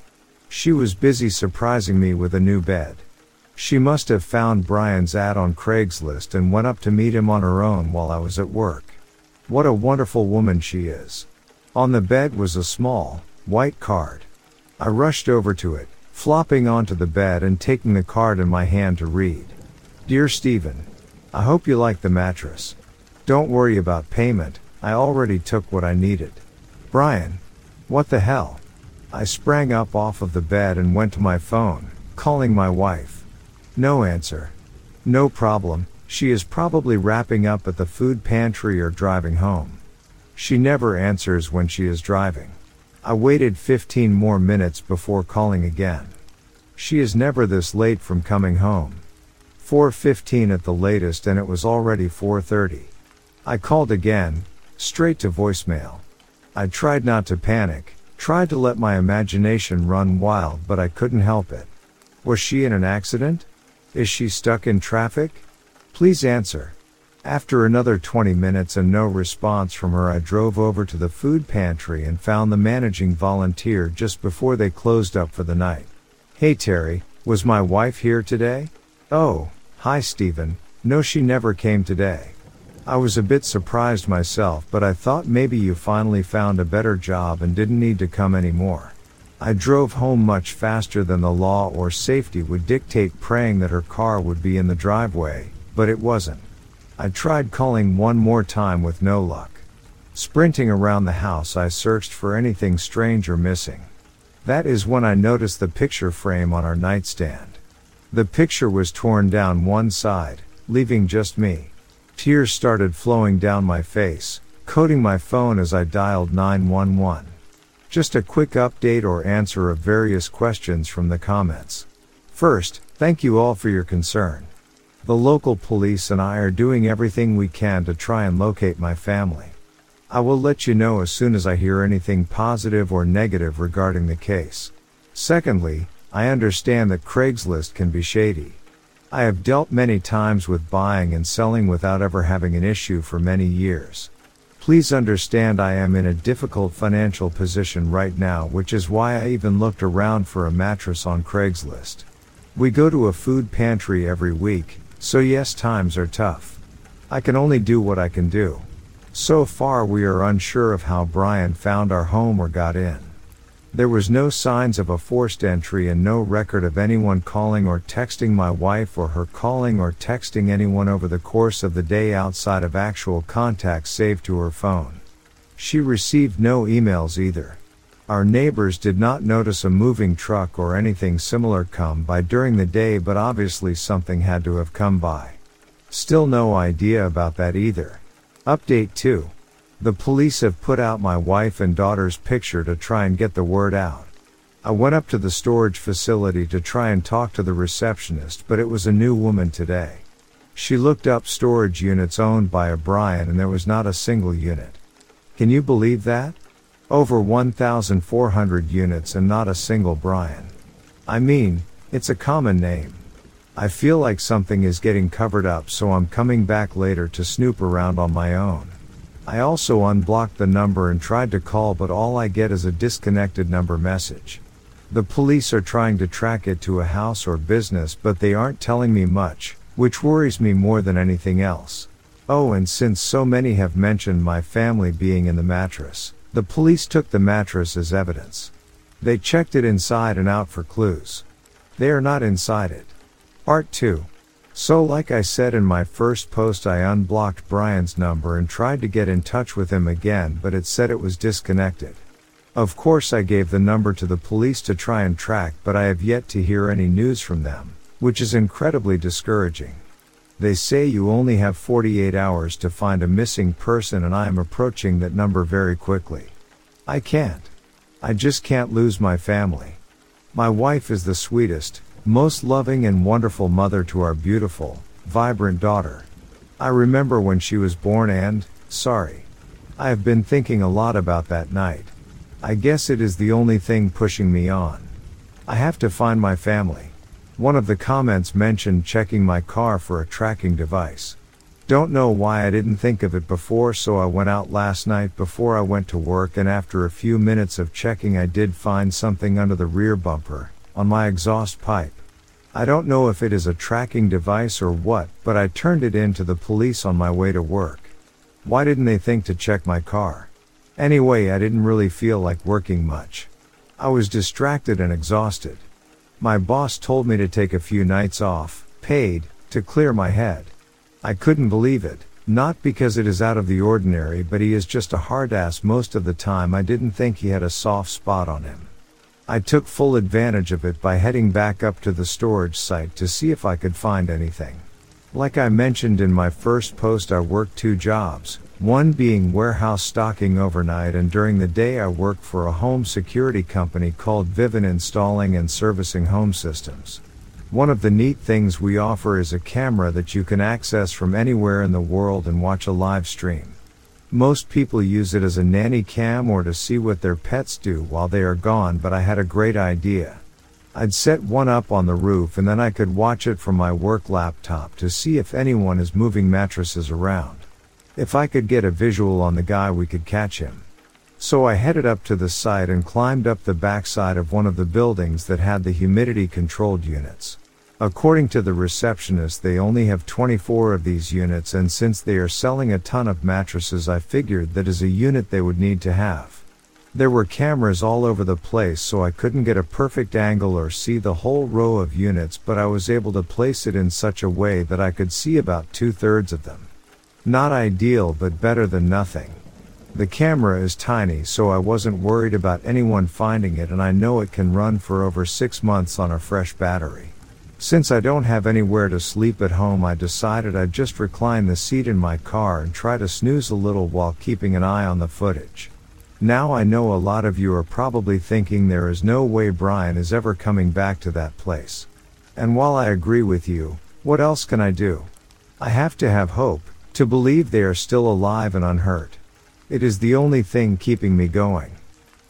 She was busy surprising me with a new bed. She must have found Brian's ad on Craigslist and went up to meet him on her own while I was at work. What a wonderful woman she is. On the bed was a small, white card. I rushed over to it, flopping onto the bed and taking the card in my hand to read. Dear Stephen, I hope you like the mattress. Don't worry about payment, I already took what I needed. Brian. What the hell? I sprang up off of the bed and went to my phone, calling my wife. No answer. No problem, she is probably wrapping up at the food pantry or driving home. She never answers when she is driving. I waited 15 more minutes before calling again. She is never this late from coming home. 4.15 at the latest and it was already 4.30. I called again, straight to voicemail. I tried not to panic, Tried to let my imagination run wild, but I couldn't help it. Was she in an accident? Is she stuck in traffic? Please answer. After another 20 minutes and no response from her, I drove over to the food pantry and found the managing volunteer just before they closed up for the night. Hey Terry, was my wife here today? Oh, hi Stephen. No, she never came today. I was a bit surprised myself, but I thought maybe you finally found a better job and didn't need to come anymore. I drove home much faster than the law or safety would dictate, praying that her car would be in the driveway, but it wasn't. I tried calling one more time with no luck. Sprinting around the house, I searched for anything strange or missing. That is when I noticed the picture frame on our nightstand. The picture was torn down one side, leaving just me. Tears started flowing down my face, coating my phone as I dialed 911. Just a quick update or answer of various questions from the comments. First, thank you all for your concern. The local police and I are doing everything we can to try and locate my family. I will let you know as soon as I hear anything positive or negative regarding the case. Secondly, I understand that Craigslist can be shady. I have dealt many times with buying and selling without ever having an issue for many years. Please understand I am in a difficult financial position right now, which is why I even looked around for a mattress on Craigslist. We go to a food pantry every week, so yes, times are tough. I can only do what I can do. So far, we are unsure of how Brian found our home or got in. There was no signs of a forced entry and no record of anyone calling or texting my wife or her calling or texting anyone over the course of the day outside of actual contacts saved to her phone. She received no emails either. Our neighbors did not notice a moving truck or anything similar come by during the day, but obviously something had to have come by. Still no idea about that either. Update 2. The police have put out my wife and daughter's picture to try and get the word out. I went up to the storage facility to try and talk to the receptionist, but it was a new woman today. She looked up storage units owned by a Brian and there was not a single unit. Can you believe that? Over 1,400 units and not a single Brian. I mean, it's a common name. I feel like something is getting covered up so I'm coming back later to snoop around on my own. I also unblocked the number and tried to call but all I get is a disconnected number message. The police are trying to track it to a house or business but they aren't telling me much, which worries me more than anything else. Oh and since so many have mentioned my family being in the mattress, the police took the mattress as evidence. They checked it inside and out for clues. They are not inside it. Part 2. So like I said in my first post I unblocked Brian's number and tried to get in touch with him again but it said it was disconnected. Of course I gave the number to the police to try and track but I have yet to hear any news from them, which is incredibly discouraging. They say you only have 48 hours to find a missing person and I am approaching that number very quickly. I can't. I just can't lose my family. My wife is the sweetest, most loving and wonderful mother to our beautiful, vibrant daughter. I remember when she was born and, sorry. I have been thinking a lot about that night. I guess it is the only thing pushing me on. I have to find my family. One of the comments mentioned checking my car for a tracking device. Don't know why I didn't think of it before so I went out last night before I went to work and after a few minutes of checking I did find something under the rear bumper, on my exhaust pipe. I don't know if it is a tracking device or what, but I turned it in to the police on my way to work. Why didn't they think to check my car? Anyway, I didn't really feel like working much. I was distracted and exhausted. My boss told me to take a few nights off, paid, to clear my head. I couldn't believe it, not because it is out of the ordinary, but he is just a hard ass most of the time. I didn't think he had a soft spot on him. I took full advantage of it by heading back up to the storage site to see if I could find anything. Like I mentioned in my first post, I worked two jobs, one being warehouse stocking overnight and during the day I worked for a home security company called Vivint installing and servicing home systems. One of the neat things we offer is a camera that you can access from anywhere in the world and watch a live stream. Most people use it as a nanny cam or to see what their pets do while they are gone, but I had a great idea. I'd set one up on the roof and then I could watch it from my work laptop to see if anyone is moving mattresses around. If I could get a visual on the guy, we could catch him. So I headed up to the site and climbed up the backside of one of the buildings that had the humidity controlled units. According to the receptionist, they only have 24 of these units, and since they are selling a ton of mattresses, I figured that is a unit they would need to have. There were cameras all over the place, so I couldn't get a perfect angle or see the whole row of units, but I was able to place it in such a way that I could see about two thirds of them. Not ideal but better than nothing. The camera is tiny so I wasn't worried about anyone finding it and I know it can run for over 6 months on a fresh battery. Since I don't have anywhere to sleep at home I decided I'd just recline the seat in my car and try to snooze a little while keeping an eye on the footage. Now I know a lot of you are probably thinking there is no way Brian is ever coming back to that place. And while I agree with you, what else can I do? I have to have hope, to believe they are still alive and unhurt. It is the only thing keeping me going.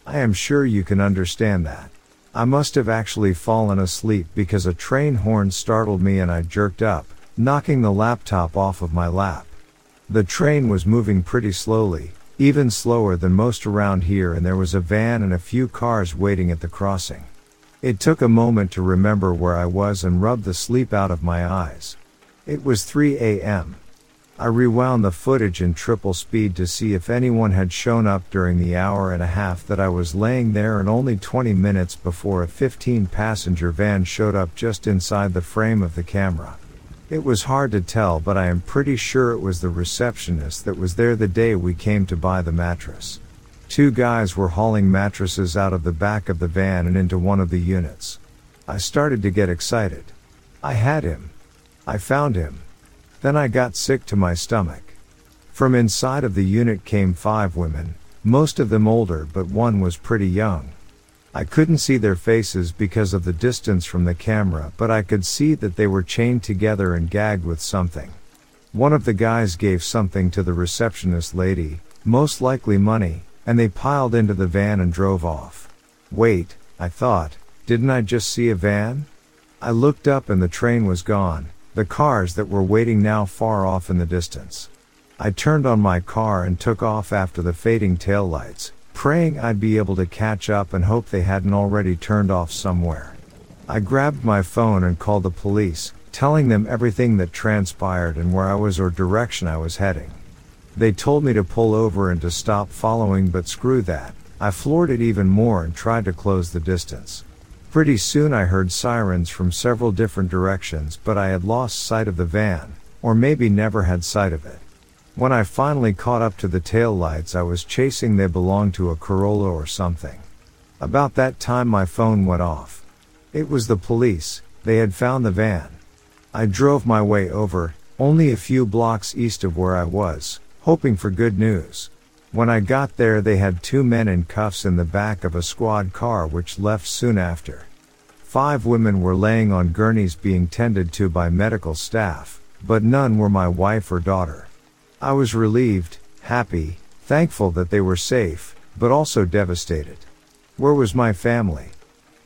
I am sure you can understand that. I must have actually fallen asleep because a train horn startled me and I jerked up, knocking the laptop off of my lap. The train was moving pretty slowly, even slower than most around here and there was a van and a few cars waiting at the crossing. It took a moment to remember where I was and rub the sleep out of my eyes. It was 3 a.m. I rewound the footage in triple speed to see if anyone had shown up during the hour and a half that I was laying there and only 20 minutes before a 15 passenger van showed up just inside the frame of the camera. It was hard to tell, but I am pretty sure it was the receptionist that was there the day we came to buy the mattress. Two guys were hauling mattresses out of the back of the van and into one of the units. I started to get excited. I had him. I found him. Then I got sick to my stomach. From inside of the unit came five women, most of them older but one was pretty young. I couldn't see their faces because of the distance from the camera, but I could see that they were chained together and gagged with something. One of the guys gave something to the receptionist lady, most likely money, and they piled into the van and drove off. Wait, I thought, didn't I just see a van? I looked up and the train was gone, the cars that were waiting now far off in the distance. I turned on my car and took off after the fading taillights, praying I'd be able to catch up and hope they hadn't already turned off somewhere. I grabbed my phone and called the police, telling them everything that transpired and where I was or direction I was heading. They told me to pull over and to stop following, but screw that. I floored it even more and tried to close the distance. Pretty soon I heard sirens from several different directions, but I had lost sight of the van, or maybe never had sight of it. When I finally caught up to the tail lights I was chasing they belonged to a Corolla or something. About that time my phone went off. It was the police, they had found the van. I drove my way over, only a few blocks east of where I was, hoping for good news. When I got there they had two men in cuffs in the back of a squad car which left soon after. Five women were laying on gurneys being tended to by medical staff, but none were my wife or daughter. I was relieved, happy, thankful that they were safe, but also devastated. Where was my family?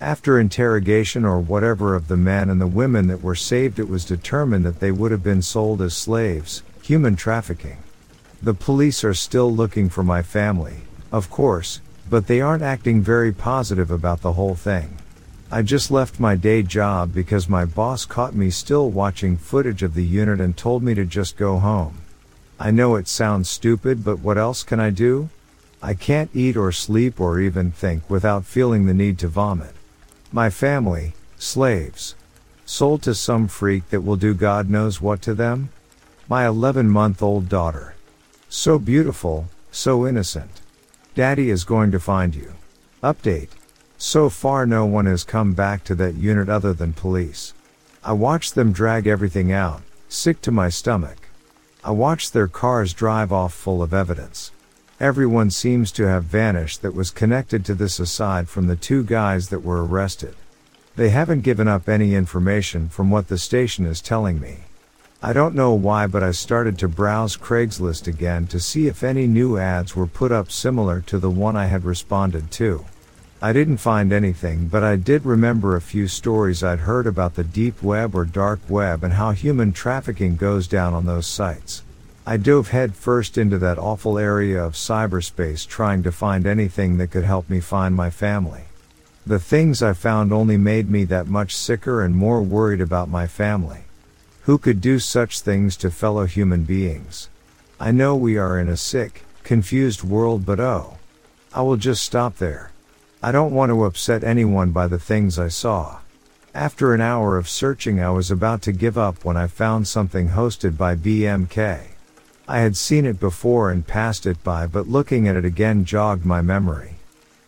After interrogation or whatever of the men and the women that were saved, it was determined that they would have been sold as slaves, human trafficking. The police are still looking for my family, of course, but they aren't acting very positive about the whole thing. I just left my day job because my boss caught me still watching footage of the unit and told me to just go home. I know it sounds stupid, but what else can I do? I can't eat or sleep or even think without feeling the need to vomit. My family, slaves. Sold to some freak that will do God knows what to them? My 11 month old daughter. So beautiful, so innocent. Daddy is going to find you. Update. So far no one has come back to that unit other than police. I watched them drag everything out, sick to my stomach. I watched their cars drive off full of evidence. Everyone seems to have vanished that was connected to this aside from the two guys that were arrested. They haven't given up any information from what the station is telling me. I don't know why, but I started to browse Craigslist again to see if any new ads were put up similar to the one I had responded to. I didn't find anything, but I did remember a few stories I'd heard about the deep web or dark web and how human trafficking goes down on those sites. I dove headfirst into that awful area of cyberspace trying to find anything that could help me find my family. The things I found only made me that much sicker and more worried about my family. Who could do such things to fellow human beings? I know we are in a sick, confused world, but oh. I will just stop there. I don't want to upset anyone by the things I saw. After an hour of searching, I was about to give up when I found something hosted by BMK. I had seen it before and passed it by, but looking at it again jogged my memory.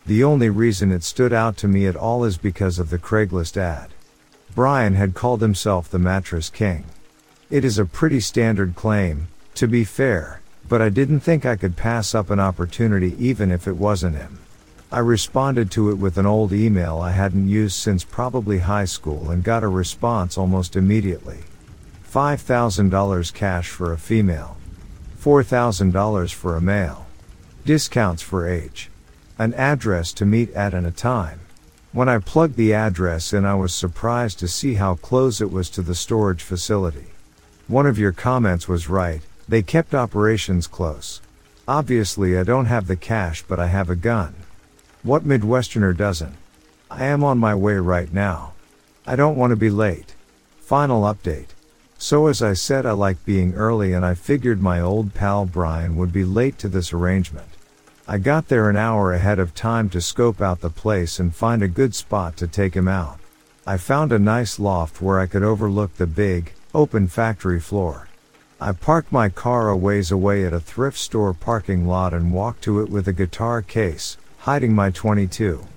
The only reason it stood out to me at all is because of the Craigslist ad. Brian had called himself the Mattress King. It is a pretty standard claim, to be fair, but I didn't think I could pass up an opportunity even if it wasn't him. I responded to it with an old email I hadn't used since probably high school and got a response almost immediately. $5,000 cash for a female. $4,000 for a male. Discounts for age. An address to meet at and a time. When I plugged the address in, I was surprised to see how close it was to the storage facility. One of your comments was right, they kept operations close. Obviously, I don't have the cash, but I have a gun. What Midwesterner doesn't? I am on my way right now. I don't want to be late. Final update. So as I said I like being early and I figured my old pal Brian would be late to this arrangement. I got there an hour ahead of time to scope out the place and find a good spot to take him out. I found a nice loft where I could overlook the big, open factory floor. I parked my car a ways away at a thrift store parking lot and walked to it with a guitar case, hiding my 22.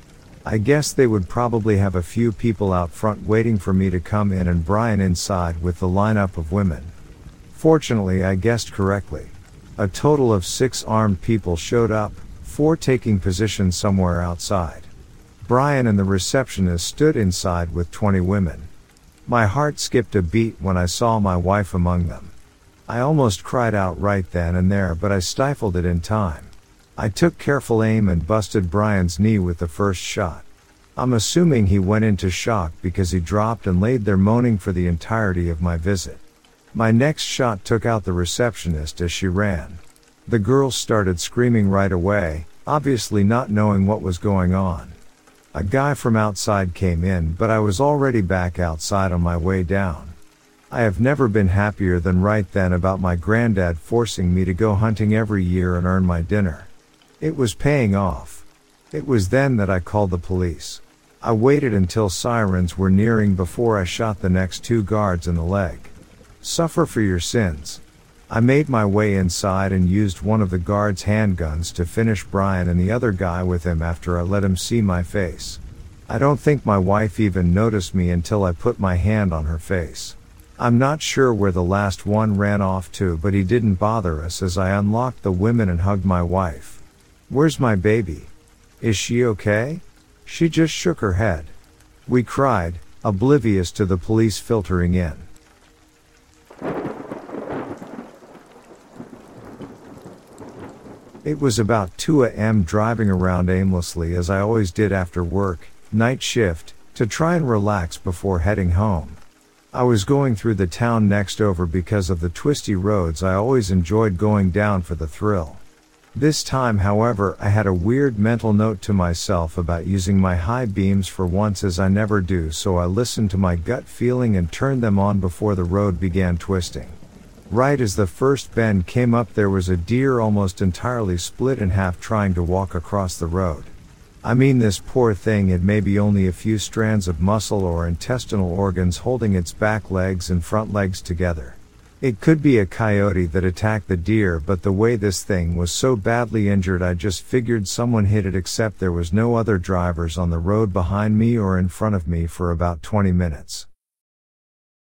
I guess they would probably have a few people out front waiting for me to come in and Brian inside with the lineup of women. Fortunately, I guessed correctly. A total of six armed people showed up, four taking position somewhere outside. Brian and the receptionist stood inside with 20 women. My heart skipped a beat when I saw my wife among them. I almost cried out right then and there, but I stifled it in time. I took careful aim and busted Brian's knee with the first shot. I'm assuming he went into shock because he dropped and laid there moaning for the entirety of my visit. My next shot took out the receptionist as she ran. The girls started screaming right away, obviously not knowing what was going on. A guy from outside came in, but I was already back outside on my way down. I have never been happier than right then about my granddad forcing me to go hunting every year and earn my dinner. It was paying off. It was then that I called the police. I waited until sirens were nearing before I shot the next two guards in the leg. Suffer for your sins. I made my way inside and used one of the guards' handguns to finish Brian and the other guy with him after I let him see my face. I don't think my wife even noticed me until I put my hand on her face. I'm not sure where the last one ran off to, but he didn't bother us as I unlocked the women and hugged my wife. Where's my baby? Is she okay? She just shook her head. We cried, oblivious to the police filtering in. It was about 2 a.m. driving around aimlessly as I always did after work, night shift, to try and relax before heading home. I was going through the town next over because of the twisty roads I always enjoyed going down for the thrill. This time, however, I had a weird mental note to myself about using my high beams for once as I never do, so I listened to my gut feeling and turned them on before the road began twisting. Right as the first bend came up, there was a deer almost entirely split in half trying to walk across the road. I mean, this poor thing had maybe only a few strands of muscle or intestinal organs holding its back legs and front legs together. It could be a coyote that attacked the deer, but the way this thing was so badly injured, I just figured someone hit it, except there was no other drivers on the road behind me or in front of me for about 20 minutes.